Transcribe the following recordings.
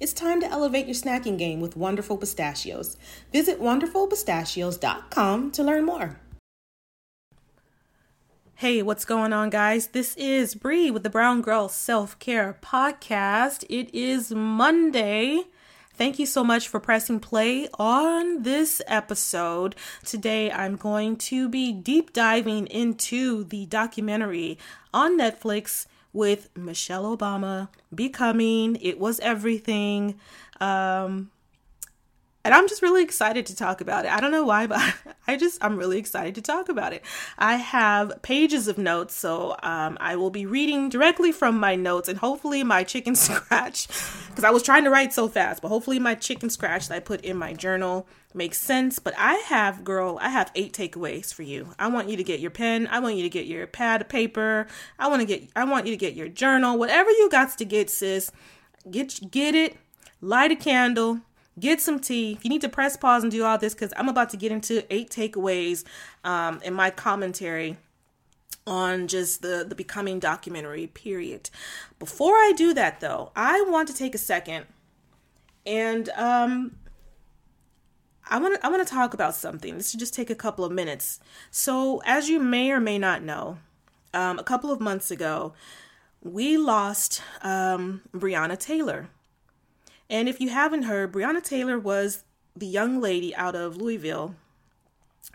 It's time to elevate your snacking game with Wonderful Pistachios. Visit wonderfulpistachios.com to learn more. Hey, what's going on, guys? This is Bree with the Brown Girl Self Care Podcast. It is Monday. Thank you so much for pressing play on this episode. Today, I'm going to be deep diving into the documentary on Netflix with Michelle Obama becoming It Was Everything. Um, and I'm just really excited to talk about it. I don't know why, but I just I'm really excited to talk about it. I have pages of notes, so um, I will be reading directly from my notes, and hopefully my chicken scratch, because I was trying to write so fast, but hopefully my chicken scratch that I put in my journal makes sense. But I have, girl, I have eight takeaways for you. I want you to get your pen. I want you to get your pad of paper. I want to get. I want you to get your journal. Whatever you got to get, sis. Get get it. Light a candle get some tea. If you need to press pause and do all this, because I'm about to get into eight takeaways um, in my commentary on just the the becoming documentary period. Before I do that though, I want to take a second and um I want to I want to talk about something. This should just take a couple of minutes. So, as you may or may not know, um, a couple of months ago, we lost um, Breonna Taylor. And if you haven't heard, Breonna Taylor was the young lady out of Louisville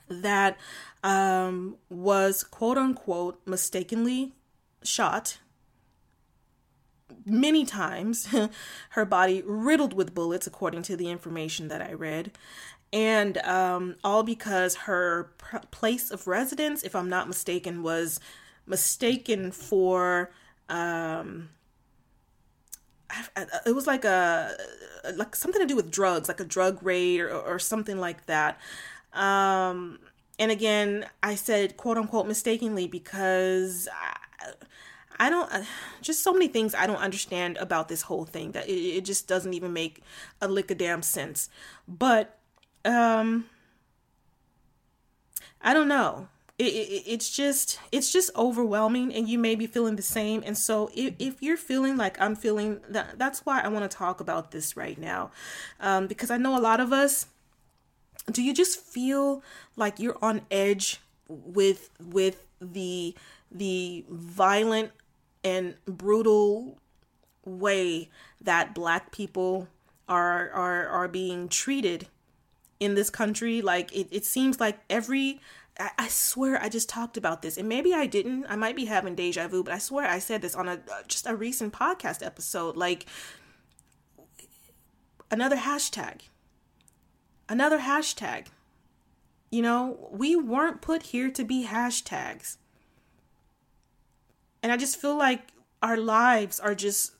that um, was quote unquote mistakenly shot many times, her body riddled with bullets, according to the information that I read. And um, all because her pr- place of residence, if I'm not mistaken, was mistaken for um, it was like a like something to do with drugs, like a drug raid or, or something like that. Um, and again, I said quote unquote mistakenly because I, I don't just so many things I don't understand about this whole thing that it, it just doesn't even make a lick of damn sense. But um, I don't know it, it, it's just it's just overwhelming and you may be feeling the same. And so if, if you're feeling like i'm feeling that that's why i want to talk about this right now. Um, because i know a lot of us do you just feel like you're on edge with with the the violent and brutal way that black people are are are being treated in this country? Like it, it seems like every I, I swear I just talked about this, and maybe I didn't. I might be having deja vu, but I swear I said this on a uh, just a recent podcast episode. Like another hashtag, another hashtag. You know, we weren't put here to be hashtags, and I just feel like our lives are just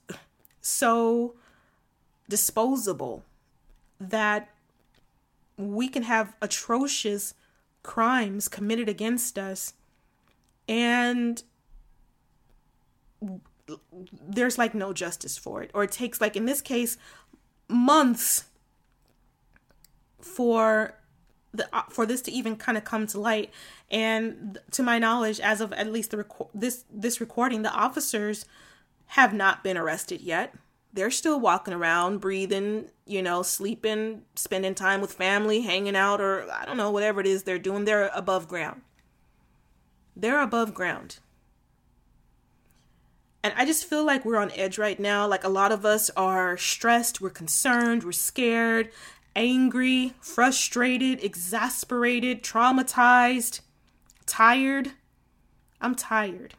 so disposable that we can have atrocious crimes committed against us. And there's like no justice for it. Or it takes like in this case months for the for this to even kind of come to light. And to my knowledge as of at least the this this recording the officers have not been arrested yet they're still walking around, breathing, you know, sleeping, spending time with family, hanging out, or I don't know, whatever it is they're doing. They're above ground. They're above ground. And I just feel like we're on edge right now. Like a lot of us are stressed, we're concerned, we're scared. angry, frustrated, exasperated, traumatized, tired. I'm tired.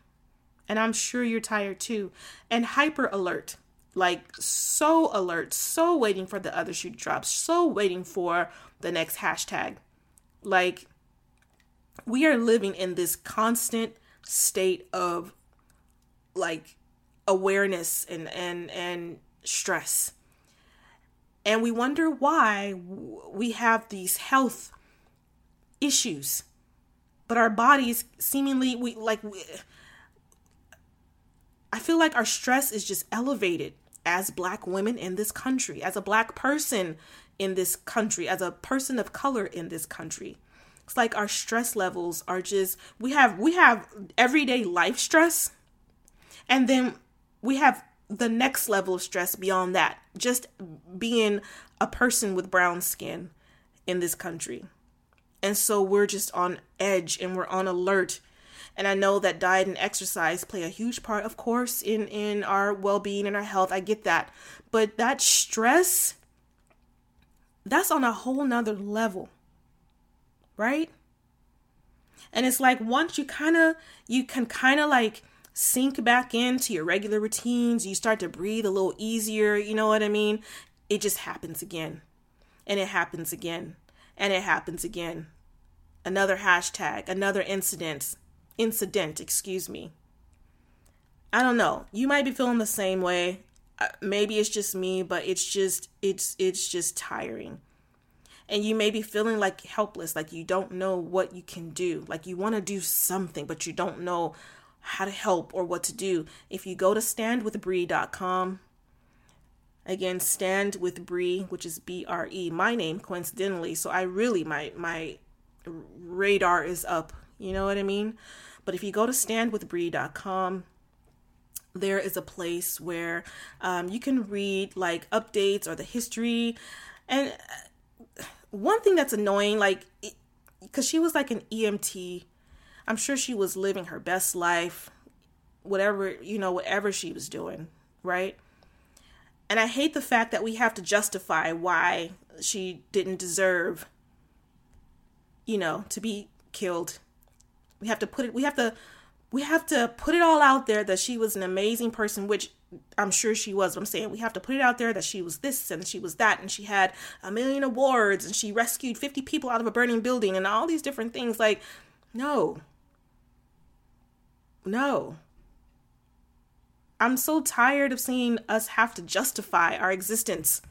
And I'm sure you're tired too. And hyper alert. Like so alert, so waiting for the other shoe to drop, so waiting for the next hashtag. Like we are living in this constant state of like awareness and and and stress. And we wonder why we have these health issues. But our bodies seemingly we like we, i feel like our stress is just elevated as black women in this country as a black person in this country as a person of color in this country. It's like our stress levels are just we have we have everyday life stress and then we have the next level of stress beyond that just being a person with brown skin in this country. And so we're just on edge and we're on alert and i know that diet and exercise play a huge part of course in in our well-being and our health i get that but that stress that's on a whole nother level right and it's like once you kind of you can kind of like sink back into your regular routines, you start to breathe a little easier, you know what I mean? It just happens again. And it happens again. And it happens again. Another hashtag, another incident, incident, excuse me. I don't know. You might be feeling the same way. Uh, maybe it's just me, but it's just it's it's just tiring. And you may be feeling like helpless, like you don't know what you can do. Like you want to do something, but you don't know how to help or what to do. If you go to standwithbre.com, again, stand with bree which is B R E, my name coincidentally. So I really my my radar is up. You know what I mean? But if you go to standwithbre.com, there is a place where um, you can read like updates or the history. And uh, one thing that's annoying, like, because she was like an EMT I'm sure she was living her best life, whatever, you know, whatever she was doing, right? And I hate the fact that we have to justify why she didn't deserve, you know, to be killed. We have to put it, we have to, we have to put it all out there that she was an amazing person, which I'm sure she was. But I'm saying we have to put it out there that she was this and she was that, and she had a million awards and she rescued 50 people out of a burning building and all these different things. Like, no, no. I'm so tired of seeing us have to justify our existence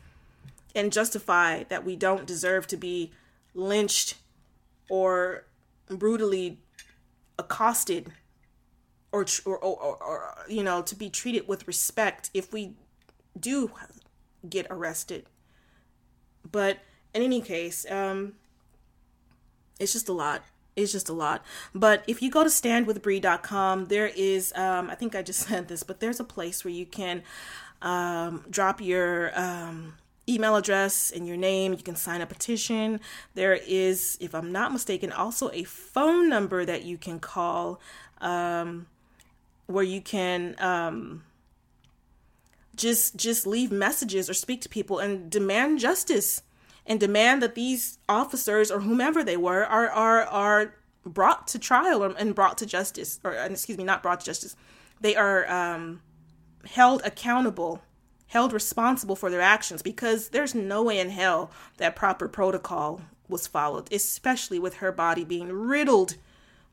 and justify that we don't deserve to be lynched or brutally accosted or, or, or, or, you know to be treated with respect if we do get arrested but in any case um it's just a lot it's just a lot. But if you go to standwithbre.com, there is, um, I think I just said this, but there's a place where you can um, drop your um, email address and your name. You can sign a petition. There is, if I'm not mistaken, also a phone number that you can call um, where you can um, just just leave messages or speak to people and demand justice and demand that these officers or whomever they were are are are brought to trial or, and brought to justice or excuse me not brought to justice they are um, held accountable held responsible for their actions because there's no way in hell that proper protocol was followed especially with her body being riddled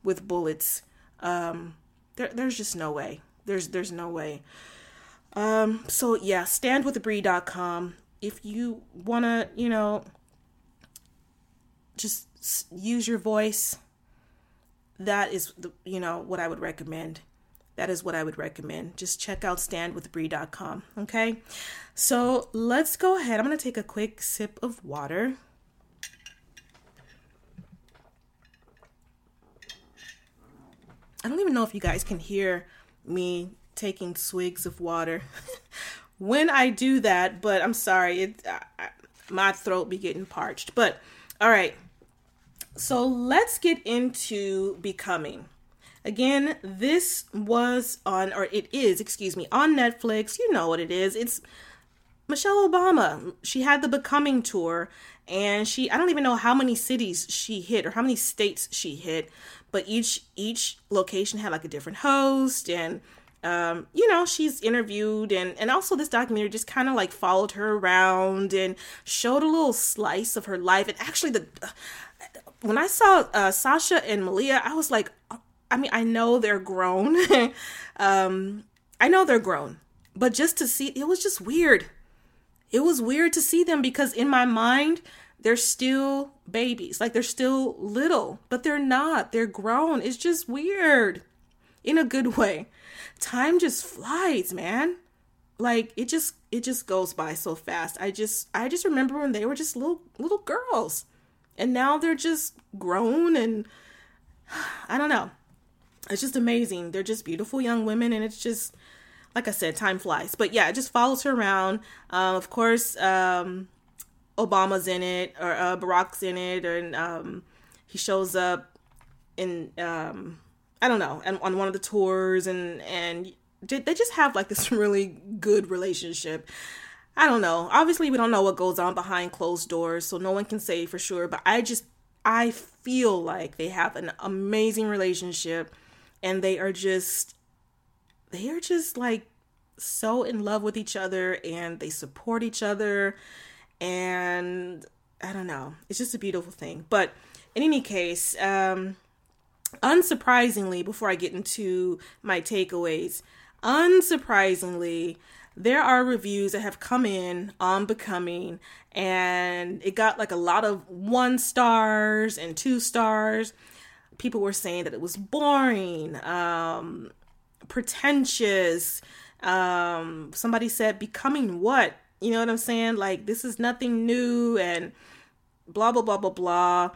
with bullets. Um, there, there's just no way. There's there's no way. Um, so yeah standwithbre.com if you want to, you know, just use your voice, that is, the, you know, what I would recommend. That is what I would recommend. Just check out standwithbre.com. Okay. So let's go ahead. I'm going to take a quick sip of water. I don't even know if you guys can hear me taking swigs of water. when I do that, but I'm sorry, it I, my throat be getting parched. But all right. So let's get into becoming. Again, this was on or it is, excuse me, on Netflix. You know what it is. It's Michelle Obama. She had the Becoming tour and she I don't even know how many cities she hit or how many states she hit, but each each location had like a different host and um, you know, she's interviewed and and also this documentary just kind of like followed her around and showed a little slice of her life. And actually, the when I saw uh, Sasha and Malia, I was like, I mean, I know they're grown, um, I know they're grown, but just to see it was just weird. It was weird to see them because in my mind, they're still babies. Like they're still little, but they're not. They're grown. It's just weird in a good way. Time just flies, man. Like it just it just goes by so fast. I just I just remember when they were just little little girls. And now they're just grown and I don't know. It's just amazing. They're just beautiful young women and it's just like I said, time flies. But yeah, it just follows her around. Um, of course, um, Obama's in it or uh, Barack's in it, and um, he shows up in um, I don't know, and on one of the tours, and and they just have like this really good relationship. I don't know. Obviously, we don't know what goes on behind closed doors, so no one can say for sure. But I just I feel like they have an amazing relationship, and they are just they are just like so in love with each other, and they support each other and I don't know. It's just a beautiful thing. But in any case, um, unsurprisingly, before I get into my takeaways, unsurprisingly, there are reviews that have come in on Becoming, and it got like a lot of one stars and two stars. People were saying that it was boring, um, pretentious. Um, somebody said, Becoming what? You know what I'm saying? Like, this is nothing new and blah, blah, blah, blah, blah.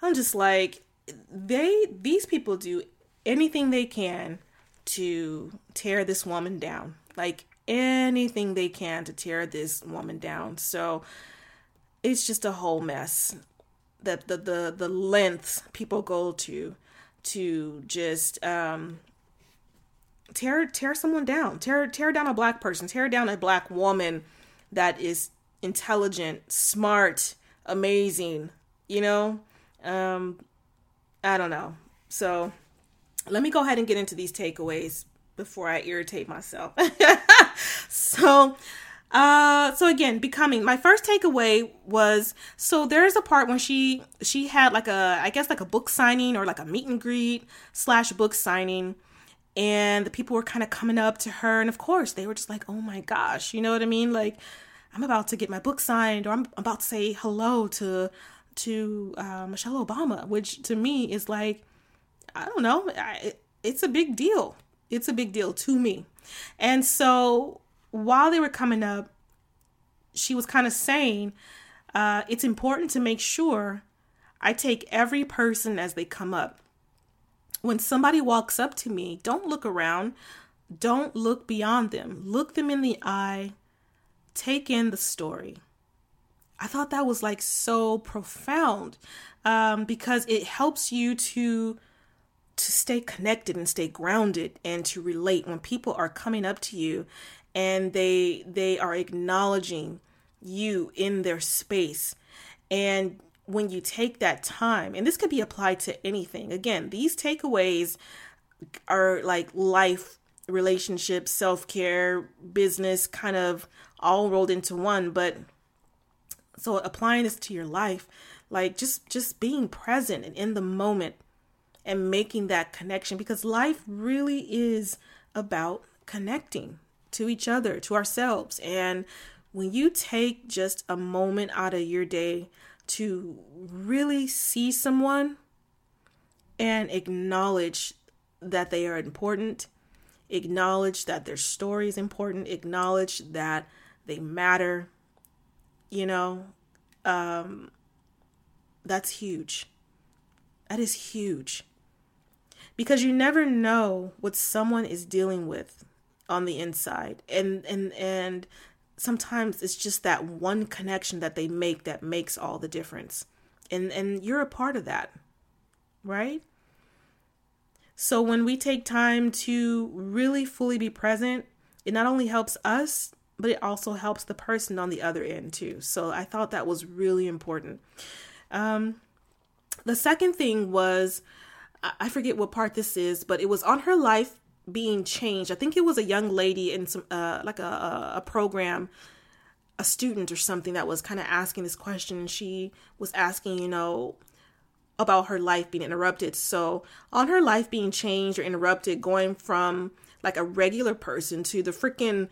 I'm just like, they, these people do anything they can to tear this woman down. Like, anything they can to tear this woman down. So, it's just a whole mess that the the the lengths people go to to just um tear tear someone down tear tear down a black person tear down a black woman that is intelligent, smart, amazing, you know? Um I don't know. So let me go ahead and get into these takeaways before I irritate myself. so uh so again becoming my first takeaway was so there's a part when she she had like a i guess like a book signing or like a meet and greet slash book signing and the people were kind of coming up to her and of course they were just like oh my gosh you know what i mean like I'm about to get my book signed or I'm about to say hello to to uh, Michelle Obama, which to me is like I don't know, I, it's a big deal. It's a big deal to me. And so while they were coming up, she was kind of saying uh, it's important to make sure I take every person as they come up. When somebody walks up to me, don't look around. Don't look beyond them. Look them in the eye take in the story. I thought that was like so profound um, because it helps you to to stay connected and stay grounded and to relate when people are coming up to you and they they are acknowledging you in their space. And when you take that time and this could be applied to anything again these takeaways are like life relationships self-care business kind of all rolled into one. But so applying this to your life like just just being present and in the moment and making that connection because life really is about connecting to each other to ourselves. And when you take just a moment out of your day to really see someone and acknowledge that they are important acknowledge that their story is important acknowledge that they matter you know um that's huge. That is huge. Because you never know what someone is dealing with on the inside and and and sometimes it's just that one connection that they make that makes all the difference and and you're a part of that right so when we take time to really fully be present it not only helps us but it also helps the person on the other end too. So I thought that was really important. Um, the second thing was, I forget what part this is, but it was on her life being changed. I think it was a young lady in some uh, like a, a program, a student or something that was kind of asking this question. And she was asking, you know, about her life being interrupted. So on her life being changed or interrupted, going from like a regular person to the freaking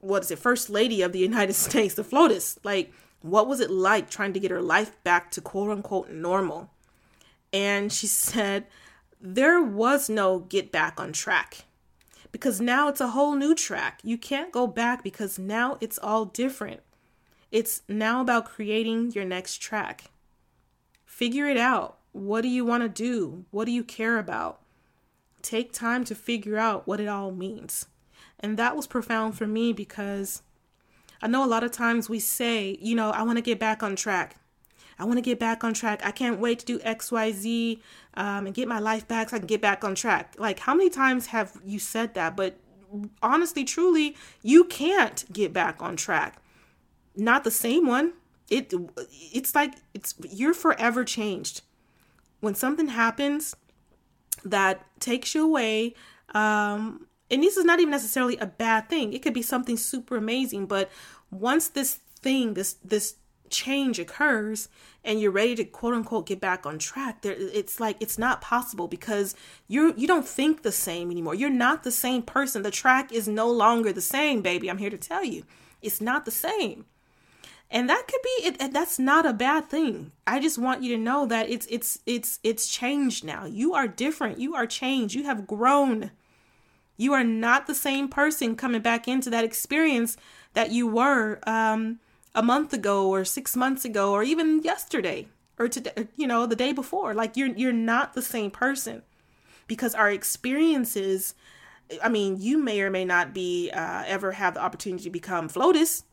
what is it, first lady of the United States, the FLOTUS. Like, what was it like trying to get her life back to quote unquote normal? And she said there was no get back on track because now it's a whole new track. You can't go back because now it's all different. It's now about creating your next track. Figure it out. What do you want to do? What do you care about? Take time to figure out what it all means. And that was profound for me because I know a lot of times we say, you know, I want to get back on track. I want to get back on track. I can't wait to do XYZ um, and get my life back so I can get back on track. Like, how many times have you said that? But honestly, truly, you can't get back on track. Not the same one. It it's like it's you're forever changed. When something happens that takes you away um, and this is not even necessarily a bad thing it could be something super amazing but once this thing this this change occurs and you're ready to quote unquote get back on track there it's like it's not possible because you're you don't think the same anymore. You're not the same person. The track is no longer the same baby. I'm here to tell you it's not the same. And that could be it that's not a bad thing. I just want you to know that it's it's it's it's changed now. You are different. You are changed. You have grown. You are not the same person coming back into that experience that you were um, a month ago or six months ago or even yesterday or today, you know, the day before. Like you're you're not the same person because our experiences. I mean, you may or may not be uh, ever have the opportunity to become FLOTUS,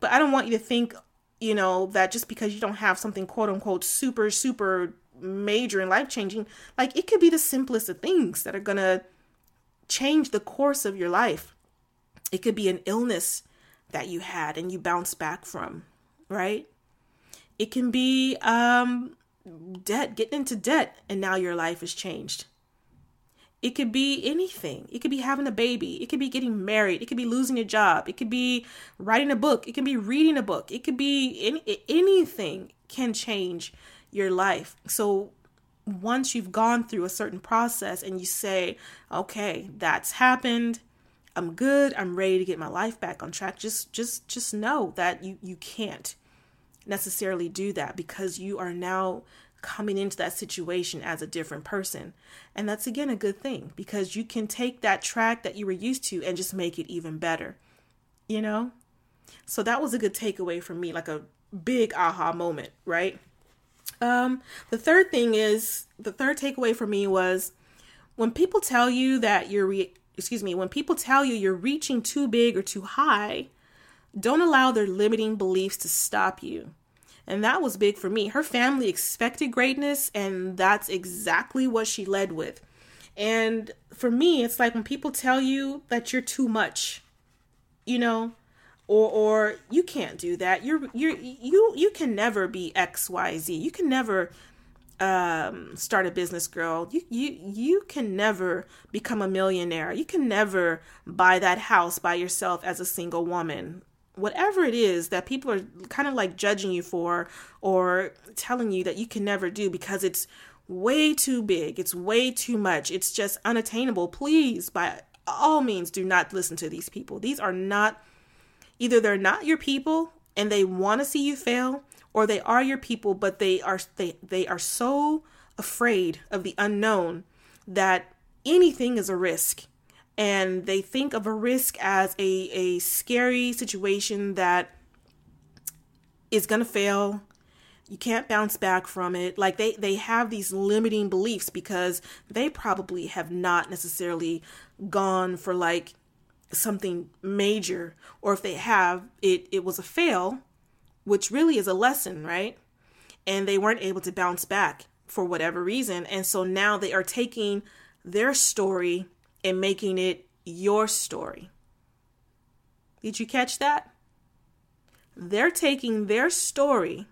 but I don't want you to think, you know, that just because you don't have something quote unquote super super major and life changing, like it could be the simplest of things that are gonna change the course of your life. It could be an illness that you had and you bounce back from, right? It can be um, debt, getting into debt, and now your life is changed. It could be anything. It could be having a baby. It could be getting married. It could be losing your job. It could be writing a book. It could be reading a book. It could be any, anything can change your life. So once you've gone through a certain process and you say, okay, that's happened. I'm good. I'm ready to get my life back on track. Just just just know that you you can't necessarily do that because you are now coming into that situation as a different person. And that's again a good thing because you can take that track that you were used to and just make it even better. You know? So that was a good takeaway for me, like a big aha moment, right? Um, the third thing is the third takeaway for me was when people tell you that you're re- excuse me, when people tell you you're reaching too big or too high, don't allow their limiting beliefs to stop you. And that was big for me. Her family expected greatness, and that's exactly what she led with. And for me, it's like when people tell you that you're too much, you know, or or you can't do that you're you're you you can never be xyz you can never um start a business girl. You you you can never become a millionaire. You can never buy that house by yourself as a single woman. Whatever it is that people are kind of like judging you for or telling you that you can never do because it's way too big it's way too much it's just unattainable please by all means do not listen to these people. These are not Either they're not your people and they want to see you fail, or they are your people but they are they they are so afraid of the unknown that anything is a risk. And they think of a risk as a, a scary situation that is going to fail. You can't bounce back from it. Like they they have these limiting beliefs because they probably have not necessarily gone for like something major. Or if they have it it was a fail which really is a lesson right and they weren't able to bounce back for whatever reason and so now they are taking their story and making it your story Did you catch that? They're taking their story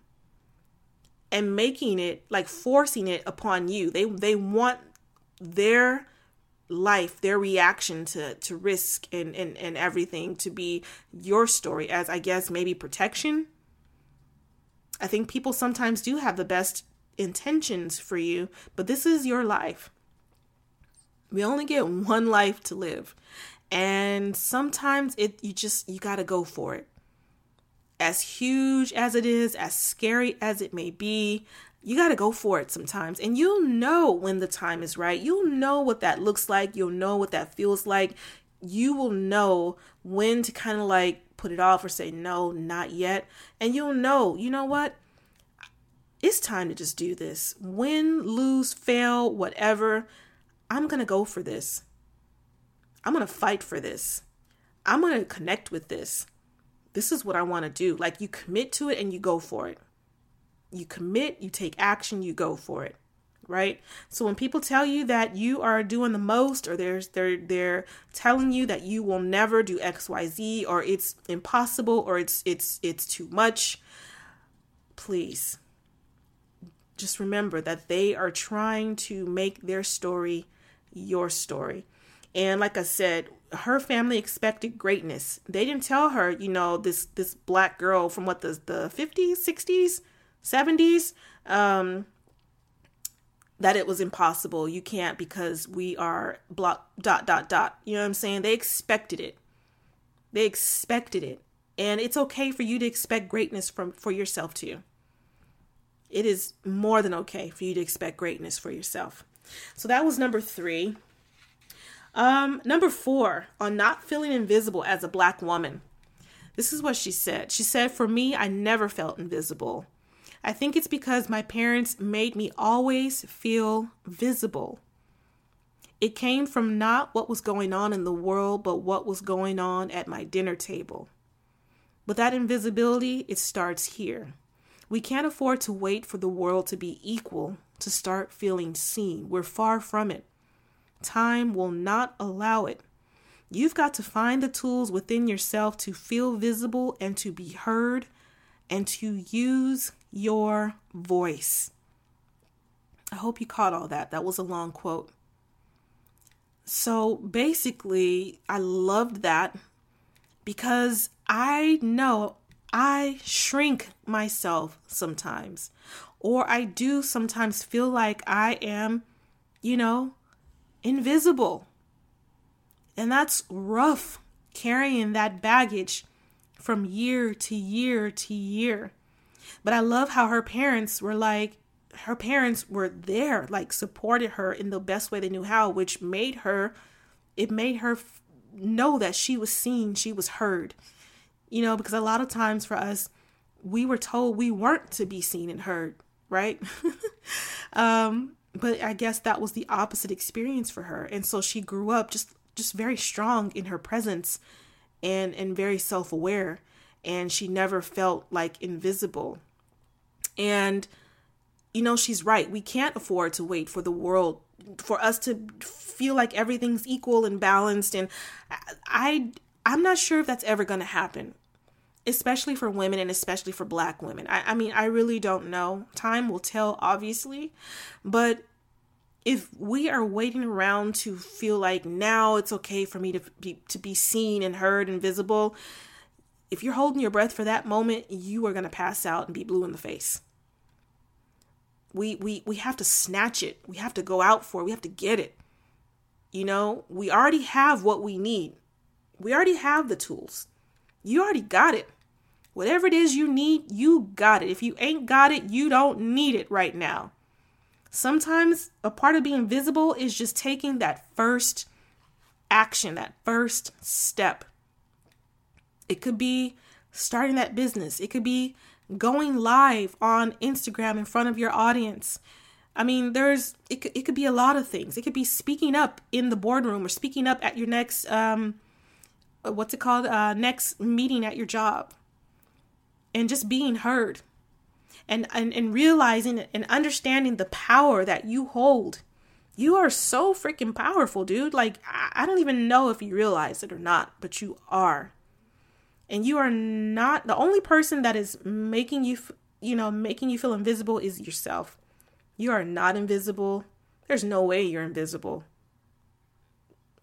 and making it like forcing it upon you. They they want their life, their reaction to to risk and, and, and everything to be your story as I guess maybe protection. I think people sometimes do have the best intentions for you, but this is your life. We only get one life to live. And sometimes it you just you got to go for it. As huge as it is, as scary as it may be, you got to go for it sometimes. And you'll know when the time is right. You'll know what that looks like. You'll know what that feels like. You will know when to kind of like put it off or say, no, not yet. And you'll know, you know what? It's time to just do this. Win, lose, fail, whatever. I'm going to go for this. I'm going to fight for this. I'm going to connect with this. This is what I want to do. Like you commit to it and you go for it. You commit, you take action, you go for it. Right? So when people tell you that you are doing the most or there's they're they're telling you that you will never do XYZ or it's impossible or it's it's it's too much, please just remember that they are trying to make their story your story. And like I said, her family expected greatness. They didn't tell her, you know, this this black girl from what the the 50s, 60s, 70s, um, that it was impossible. You can't because we are block dot dot dot. You know what I'm saying? They expected it. They expected it. And it's okay for you to expect greatness from for yourself too. It is more than okay for you to expect greatness for yourself. So that was number three. Um, number four, on not feeling invisible as a black woman. This is what she said. She said, For me, I never felt invisible. I think it's because my parents made me always feel visible. It came from not what was going on in the world, but what was going on at my dinner table. But that invisibility, it starts here. We can't afford to wait for the world to be equal to start feeling seen. We're far from it. Time will not allow it. You've got to find the tools within yourself to feel visible and to be heard and to use your voice. I hope you caught all that. That was a long quote. So basically, I loved that because I know I shrink myself sometimes, or I do sometimes feel like I am, you know, invisible. And that's rough carrying that baggage from year to year to year. But I love how her parents were like, her parents were there, like supported her in the best way they knew how, which made her, it made her know that she was seen, she was heard. You know, because a lot of times for us, we were told we weren't to be seen and heard, right? um, but I guess that was the opposite experience for her. And so she grew up just just very strong in her presence and and very self-aware and she never felt like invisible. And you know, she's right. We can't afford to wait for the world for us to feel like everything's equal and balanced and I I'm not sure if that's ever going to happen, especially for women and especially for black women. I, I mean, I really don't know. Time will tell, obviously. But if we are waiting around to feel like now it's okay for me to be, to be seen and heard and visible, if you're holding your breath for that moment, you are going to pass out and be blue in the face. We, we, we have to snatch it. We have to go out for it. We have to get it. You know, we already have what we need. We already have the tools. You already got it. Whatever it is you need, you got it. If you ain't got it, you don't need it right now. Sometimes a part of being visible is just taking that first action, that first step. It could be starting that business, it could be going live on Instagram in front of your audience. I mean, there's it could, it could be a lot of things. It could be speaking up in the boardroom or speaking up at your next um, what's it called uh, next meeting at your job and just being heard and, and and realizing and understanding the power that you hold you are so freaking powerful dude like I, I don't even know if you realize it or not but you are And you are not the only person that is making you, you know, making you feel invisible is yourself. You are not invisible. There's no way you're invisible.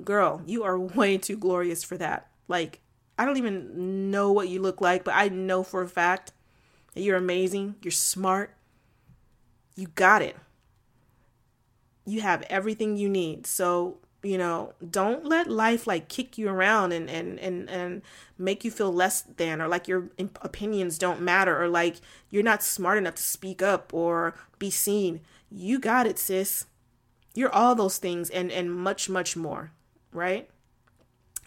Girl, you are way too glorious for that. Like, I don't even know what you look like, but I know for a fact you're amazing. You're smart. You got it. You have everything you need. So, you know, don't let life like kick you around and and and and make you feel less than or like your opinions don't matter or like you're not smart enough to speak up or be seen. You got it, sis. You're all those things and and much much more, right?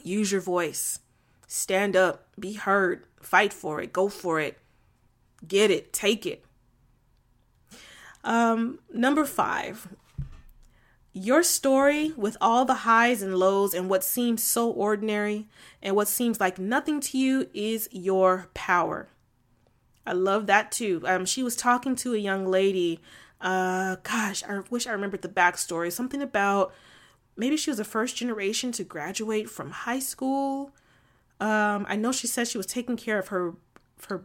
Use your voice. Stand up, be heard, fight for it, go for it. Get it, take it. Um number 5. Your story with all the highs and lows and what seems so ordinary and what seems like nothing to you is your power. I love that too. Um, she was talking to a young lady uh, gosh, I wish I remembered the backstory. Something about maybe she was the first generation to graduate from high school. Um, I know she said she was taking care of her her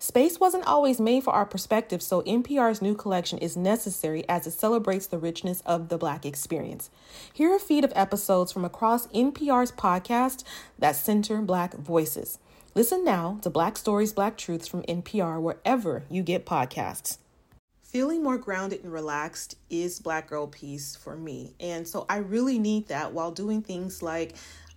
Space wasn't always made for our perspective, so NPR's new collection is necessary as it celebrates the richness of the Black experience. Here are a feed of episodes from across NPR's podcast that center Black voices. Listen now to Black Stories, Black Truths from NPR wherever you get podcasts feeling more grounded and relaxed is black girl peace for me and so i really need that while doing things like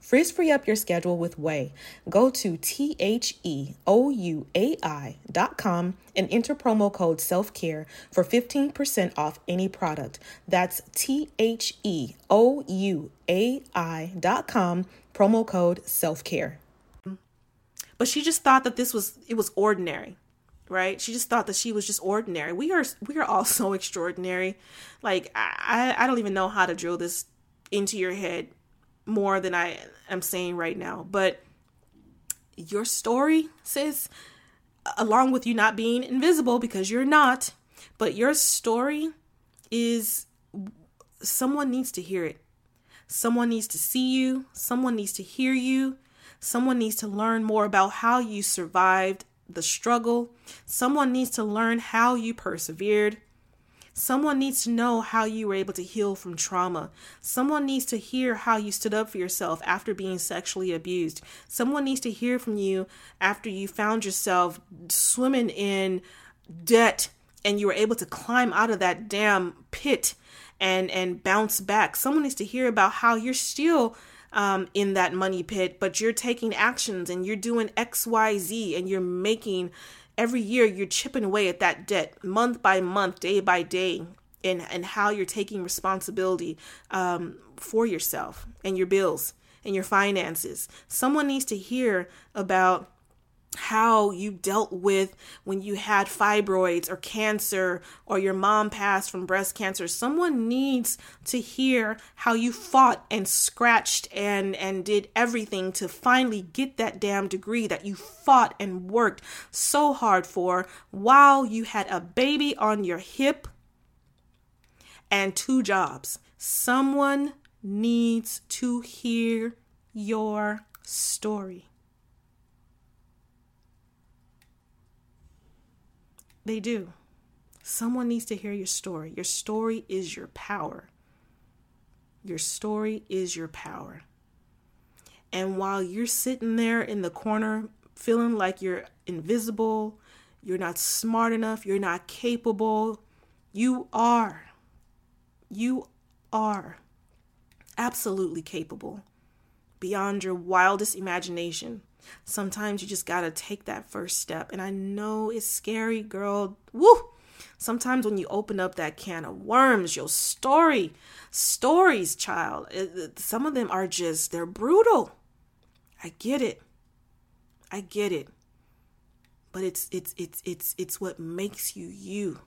Frizz free up your schedule with Ouai. Go to T H E O U A I dot com and enter promo code self care for 15% off any product. That's T H E O U A I dot com, promo code self care. But she just thought that this was it was ordinary. right? She just thought that she was just ordinary. We are we are all so extraordinary. Like I I don't even know how to drill this into your head more than I am saying right now. But your story, sis, along with you not being invisible because you're not, but your story is someone needs to hear it. Someone needs to see you, someone needs to hear you, someone needs to learn more about how you survived the struggle. Someone needs to learn how you persevered. Someone needs to know how you were able to heal from trauma. Someone needs to hear how you stood up for yourself after being sexually abused. Someone needs to hear from you after you found yourself swimming in debt and you were able to climb out of that damn pit and and bounce back. Someone needs to hear about how you're still um, in that money pit, but you're taking actions and you're doing X, Y, Z, and you're making every year you're chipping away at that debt month by month, day by day, and and how you're taking responsibility um, for yourself and your bills and your finances. Someone needs to hear about how you dealt with when you had fibroids or cancer or your mom passed from breast cancer. Someone needs to hear how you fought and scratched and and did everything to finally get that damn degree that you fought and worked so hard for while you had a baby on your hip and two jobs. Someone needs to hear your story They do. Someone needs to hear your story. Your story is your power. Your story is your power. And while you're sitting there in the corner feeling like you're invisible, you're not smart enough, you're not capable, you are. You are absolutely capable beyond your wildest imagination. Sometimes you just got to take that first step. And I know it's scary, girl. Woo! Sometimes when you open up that can of worms, your story, stories, child, some of them are just, they're brutal. I get it. I get it. But it's it's it's it's it's what makes you you.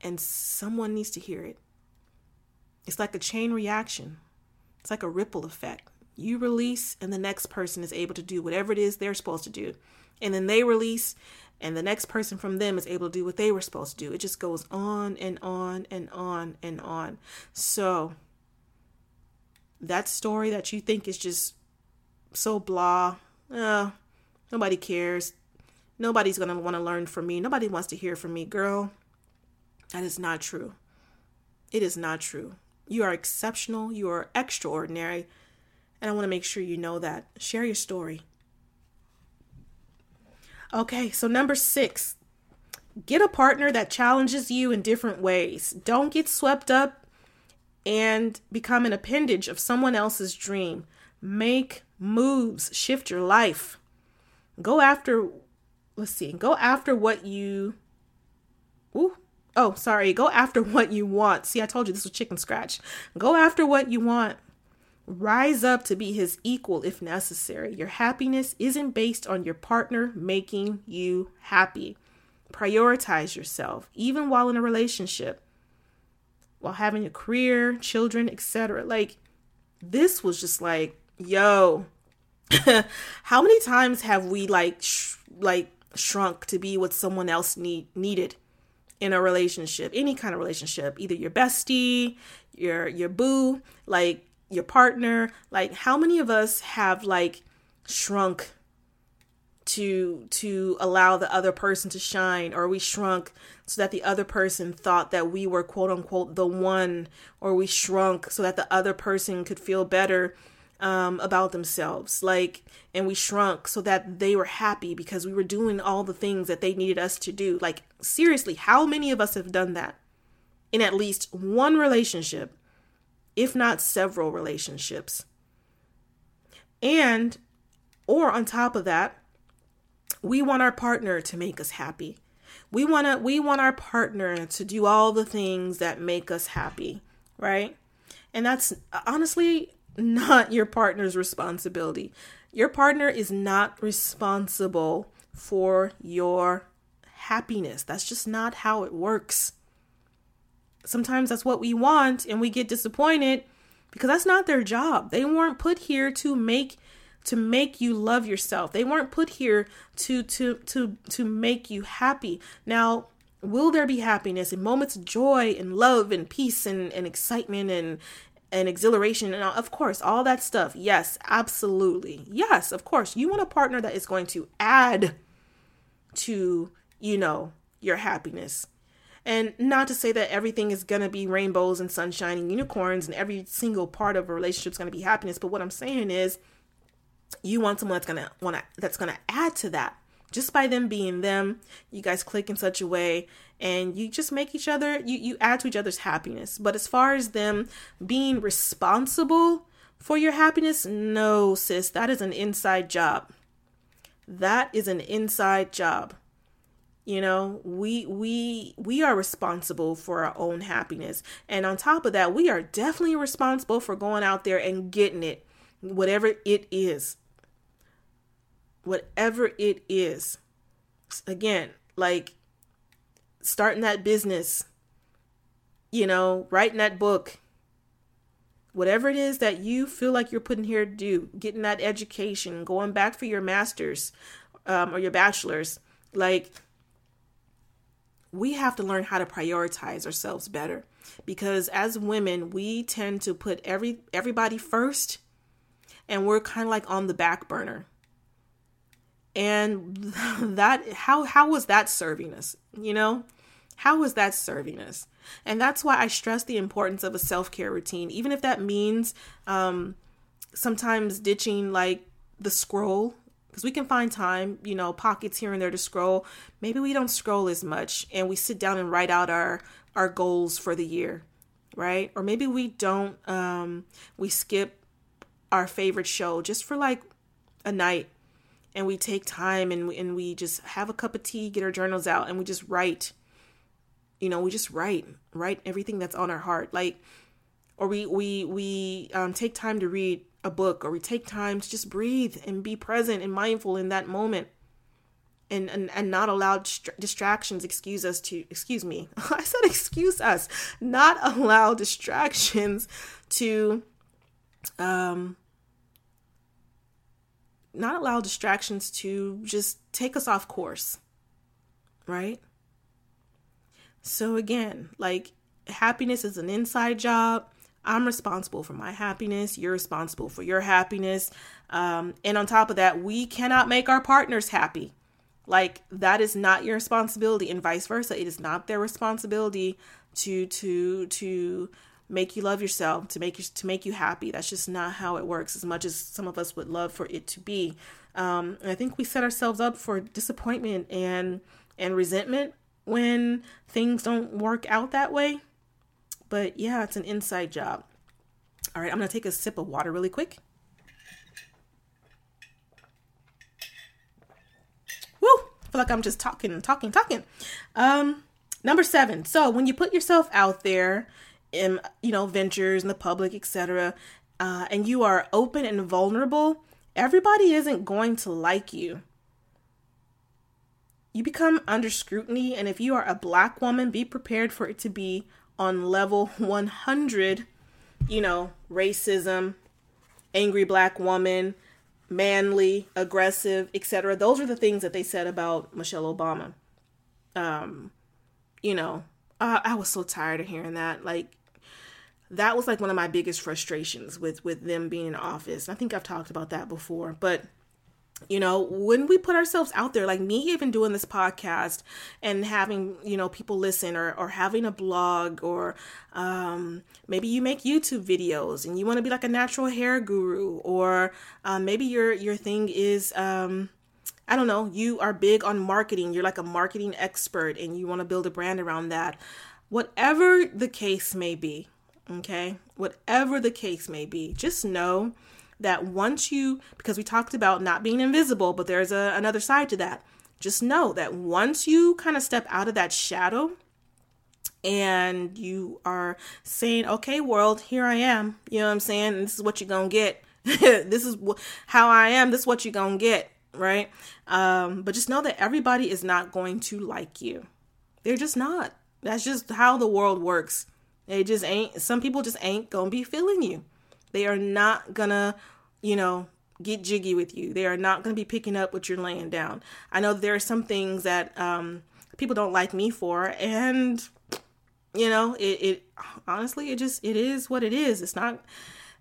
And someone needs to hear it. It's like a chain reaction. It's like a ripple effect you release and the next person is able to do whatever it is they're supposed to do. And then they release and the next person from them is able to do what they were supposed to do. It just goes on and on and on and on. So that story that you think is just so blah uh, nobody cares. Nobody's going to want to learn from me. Nobody wants to hear from me girl. That is not true. It is not true. You are exceptional. You are extraordinary and I want to make sure you know that. Share your story. Okay, so number six, get a partner that challenges you in different ways. Don't get swept up and become an appendage of someone else's dream. Make moves, shift your life. Go after, let's see, go after what you, ooh, oh, sorry, go after what you want. See, I told you this was chicken scratch. Go after what you want. Rise up to be his equal if necessary. Your happiness isn't based on your partner making you happy. Prioritize yourself, even while in a relationship, while having a career, children, etc. Like, this was just like, yo, how many times have we like, sh- like, shrunk to be what someone else need needed in a relationship, any kind of relationship, either your bestie, your your boo, like your partner like how many of us have like shrunk to to allow the other person to shine? Or we shrunk so that the other person thought that we were quote unquote the one? Or we shrunk so that the other person could feel better um, about themselves? Like and we shrunk so that they were happy because we were doing all the things that they needed us to do. Like seriously how many of us have done that in at least one relationship if not several relationships. And, or on top of that, we want our partner to make us happy. We want to we want our partner to do all the things that make us happy, right? And that's honestly not your partner's responsibility. Your partner is not responsible for your happiness. That's just not how it works. Sometimes that's what we want and we get disappointed because that's not their job. They weren't put here to make to make you love yourself. They weren't put here to to to to make you happy. Now, will there be happiness and moments of joy and love and peace and, and excitement and and exhilaration and of course all that stuff yes absolutely yes of course you want a partner that is going to add to you know your happiness and not to say that everything is going to be rainbows and sunshine and unicorns and every single part of a relationship is going to be happiness but what i'm saying is you want someone that's going to want to that's going to add to that. Just by them being them you guys click in such a way and you just make each other you you add to each other's happiness. But as far as them being responsible for your happiness no sis that is an inside job. That is an inside job you know we we we are responsible for our own happiness. And on top of that we are definitely responsible for going out there and getting it whatever it is. Whatever it is. Again, like starting that business, you know, writing that book, whatever it is that you feel like you're putting here to do, getting that education, going back for your master's um, or your bachelor's, like we have to learn how to prioritize ourselves better. Because as women we tend to put every everybody first and we're kind of like on the back burner. And that how how was that serving us you know? How was that serving us? And that's why i stress the importance of a self-care routine even if that means um sometimes ditching like the scroll because we can find time you know pockets here and there to scroll maybe we don't scroll as much and we sit down and write out our our goals for the year right or maybe we don't um we skip our favorite show just for like a night and we take time and we, and we just have a cup of tea, get our journals out, and we just write. You know, we just write, write everything that's on our heart. Like, or we we we um, take time to read a book, or we take time to just breathe and be present and mindful in that moment, and and, and not allow distractions excuse us to excuse me. I said excuse us, not allow distractions to um not allow distractions to just take us off course, right? So, again, like happiness is an inside job. I'm responsible for my happiness. You're responsible for your happiness. Um, and on top of that, we cannot make our partners happy. Like that is not your responsibility, and vice versa. It is not their responsibility to to to make you love yourself, to make you to make you happy. That's just not how it works. As much as some of us would love for it to be, um, I think we set ourselves up for disappointment and and resentment when things don't work out that way. But yeah, it's an inside job. All right, I'm gonna take a sip of water really quick. Woo! I feel like I'm just talking and talking, talking. Um, number seven. So when you put yourself out there in you know ventures in the public etc uh, and you are open and vulnerable everybody isn't going to like you you become under scrutiny and if you are a black woman be prepared for it to be on level 100 you know racism angry black woman manly aggressive etc those are the things that they said about michelle obama. Um you know uh, i was so tired of hearing that. Like that was like one of my biggest frustrations with with them being in office. I think I've talked about that before, but you know when we put ourselves out there like me even doing this podcast and having you know people listen or, or having a blog or um, maybe you make youtube videos and you want to be like a natural hair guru or um, maybe your your thing is um, i don't know you are big on marketing. You're like a marketing expert and you want to build a brand around that. Whatever the case may be Okay, whatever the case may be, just know that once you, because we talked about not being invisible, but there's a, another side to that. Just know that once you kind of step out of that shadow and you are saying, okay, world, here I am, you know what I'm saying? This is what you're going to get. this is how I am. This is what you're going to get. right? Um, but just know that everybody is not going to like you. They're just not. That's just how the world works. They just ain't, some people just ain't gonna be feeling you. They are not gonna, you know, get jiggy with you. They are not gonna be picking up what you're laying down. I know there are some things that um, people don't like me for, and you know, it, it honestly, it just, it is what it is. It's not,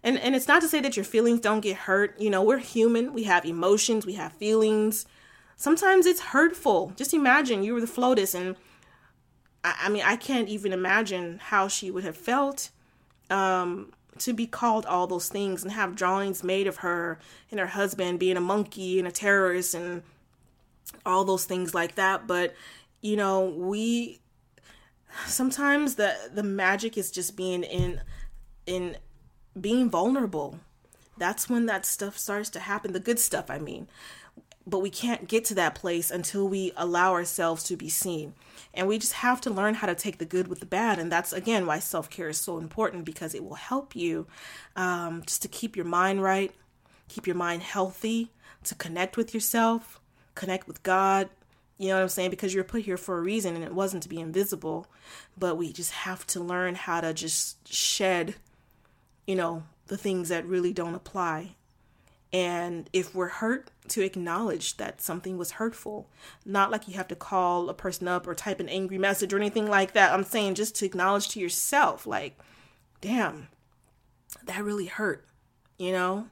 and and it's not to say that your feelings don't get hurt you know we're human we have emotions we have feelings sometimes it's hurtful just imagine you were the FLOTUS and I, I mean i can't even imagine how she would have felt um, to be called all those things and have drawings made of her and her husband being a monkey and a terrorist and all those things like that but you know we sometimes the the magic is just being in in being vulnerable. That's when that stuff starts to happen, the good stuff, I mean. But we can't get to that place until we allow ourselves to be seen. And we just have to learn how to take the good with the bad. And that's, again, why self care is so important because it will help you um, just to keep your mind right, keep your mind healthy, to connect with yourself, connect with God, you know what I'm saying? Because you're put here for a reason and it wasn't to be invisible. But we just have to learn how to just shed you know, the things that really don't apply. And if we're hurt, to acknowledge that something was hurtful. Not like you have to call a person up or type an angry message or anything like that. I'm saying just to acknowledge to yourself, like, damn, that really hurt, you know?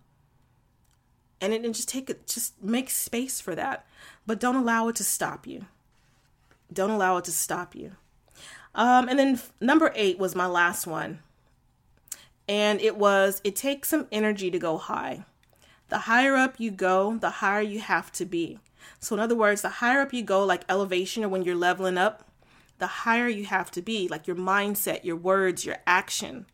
And it just take it, just make space for that. But don't allow it to stop you. Don't allow it to stop you. Um, and then number eight was my last one and it was it takes some energy to go high. The higher up you go, the higher you have to be. So, in other words, the higher up you go, like elevation or when you're leveling up, the higher you have to be, like your mindset, your words, your actions.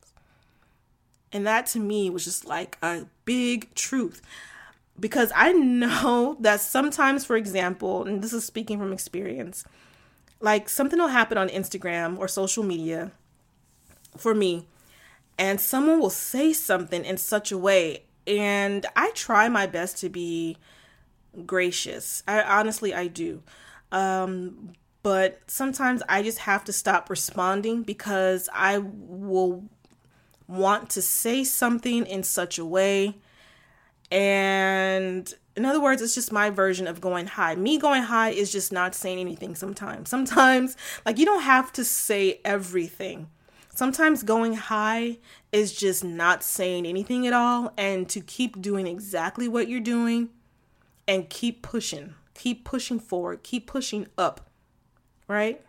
And that to me was just like a big truth. Because I know that sometimes, for example, and this is speaking from experience, like something will happen on Instagram or social media for me and someone will say something in such a way and i try my best to be gracious i honestly i do um, but sometimes i just have to stop responding because i will want to say something in such a way and in other words, it's just my version of going high. Me going high is just not saying anything sometimes. Sometimes, like, you don't have to say everything sometimes going high is just not saying anything at all and to keep doing exactly what you're doing and keep pushing, keep pushing forward, keep pushing up, right?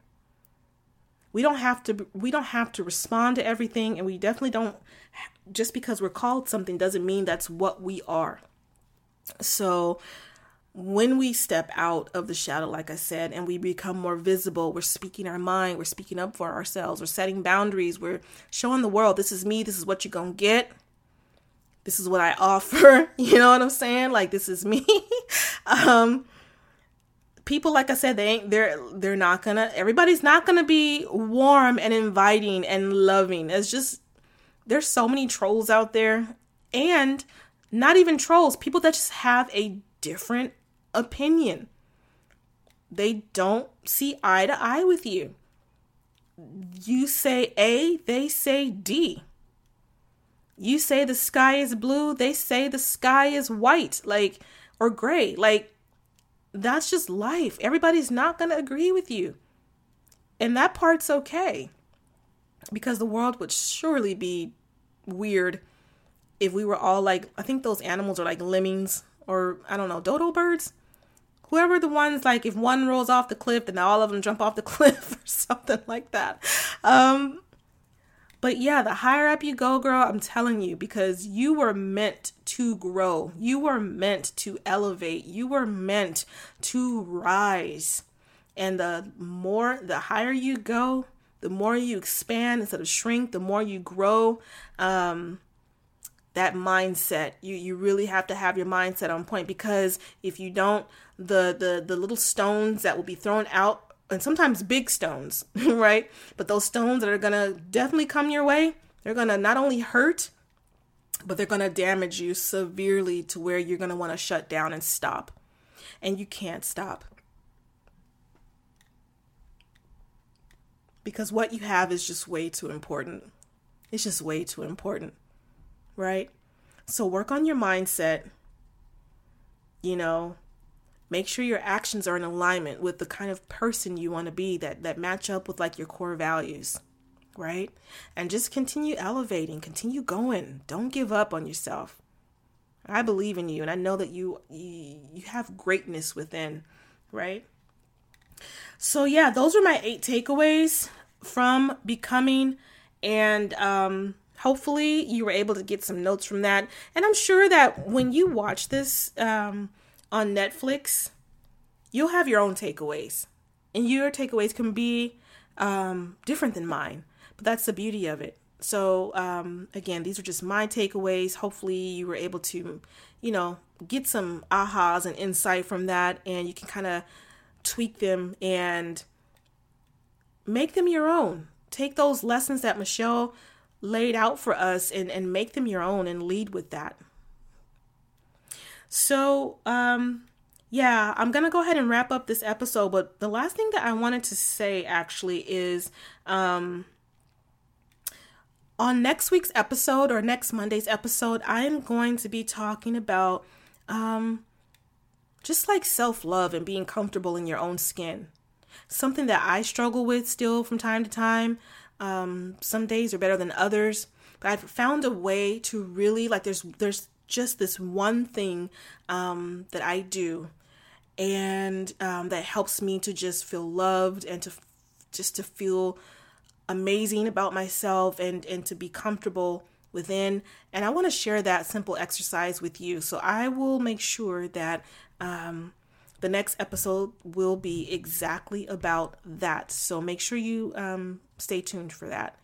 We don't have to we don't have to respond to everything and we definitely don't just because we're called something doesn't mean that's what we are. So when we step out of the shadow, like I said, and we become more visible, we're speaking our mind, we're speaking up for ourselves, we're setting boundaries, we're showing the world this is me, this is what you're gonna get, this is what I offer. You know what I'm saying? Like this is me. um, people, like I said, they ain't they're they're not gonna. Everybody's not gonna be warm and inviting and loving. It's just there's so many trolls out there, and not even trolls. People that just have a different opinion. They don't see eye to eye with you. You say A, they say D. You say the sky is blue, they say the sky is white, like, or gray. Like, that's just life. Everybody's not going to agree with you. And that part's okay. Because the world would surely be weird if we were all like, I think those animals are like lemmings or I don't know, dodo birds whoever the ones like if one rolls off the cliff then all of them jump off the cliff or something like that. Um but yeah the higher up you go girl i'm telling you because you were meant to grow. You were meant to elevate. You were meant to rise. And the more the higher you go the more you expand instead of shrink the more you grow. Um that mindset you you really have to have your mindset on point because if you don't the the the little stones that will be thrown out and sometimes big stones, right? But those stones that are to definitely come your way, they're to not only hurt, but they're to damage you severely to where you're want to shut down and stop. and you can't stop. Because what you have is just way too important. It's just way too important, right? So work on your mindset. You know, make sure your actions are in alignment with the kind of person you want to be that that match up with like your core values right and just continue elevating continue going don't give up on yourself i believe in you and i know that you you, you have greatness within right so yeah those are my eight takeaways from becoming and um hopefully you were able to get some notes from that and i'm sure that when you watch this um on Netflix, you'll have your own takeaways. And your takeaways can be um, different than mine. But that's the beauty of it. So, um, again, these are just my takeaways. Hopefully, you were able to, you know, get some ahas and insight from that, and you can kind of tweak them and make them your own. Take those lessons that Michelle laid out for us and, and make them your own and lead with that. So, um, yeah, I'm gonna go ahead and wrap up this episode. But the last thing that I wanted to say actually is, um, on next week's episode or next Monday's episode, I am going to be talking about, um, just like self love and being comfortable in your own skin. Something that I struggle with still from time to time. Um, some days are better than others, but I've found a way to really like. There's there's just this one thing um, that I do, and um, that helps me to just feel loved and to just to feel amazing about myself and and to be comfortable within. And I want to share that simple exercise with you. So I will make sure that. Um, the next episode will be exactly about that. So make sure you um, stay tuned for that.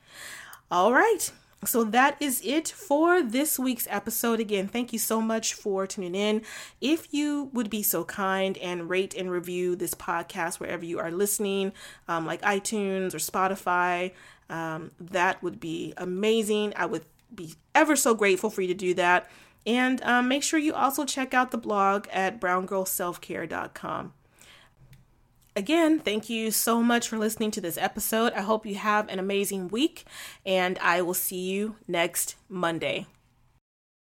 All right. So that is it for this week's episode. Again, thank you so much for tuning in. If you would be so kind and rate and review this podcast wherever you are listening, um, like iTunes or Spotify, um, that would be amazing. I would be ever so grateful for you to do that. And um, make sure you also check out the blog at browngirlselfcare.com. Again, thank you so much for listening to this episode. I hope you have an amazing week, and I will see you next Monday.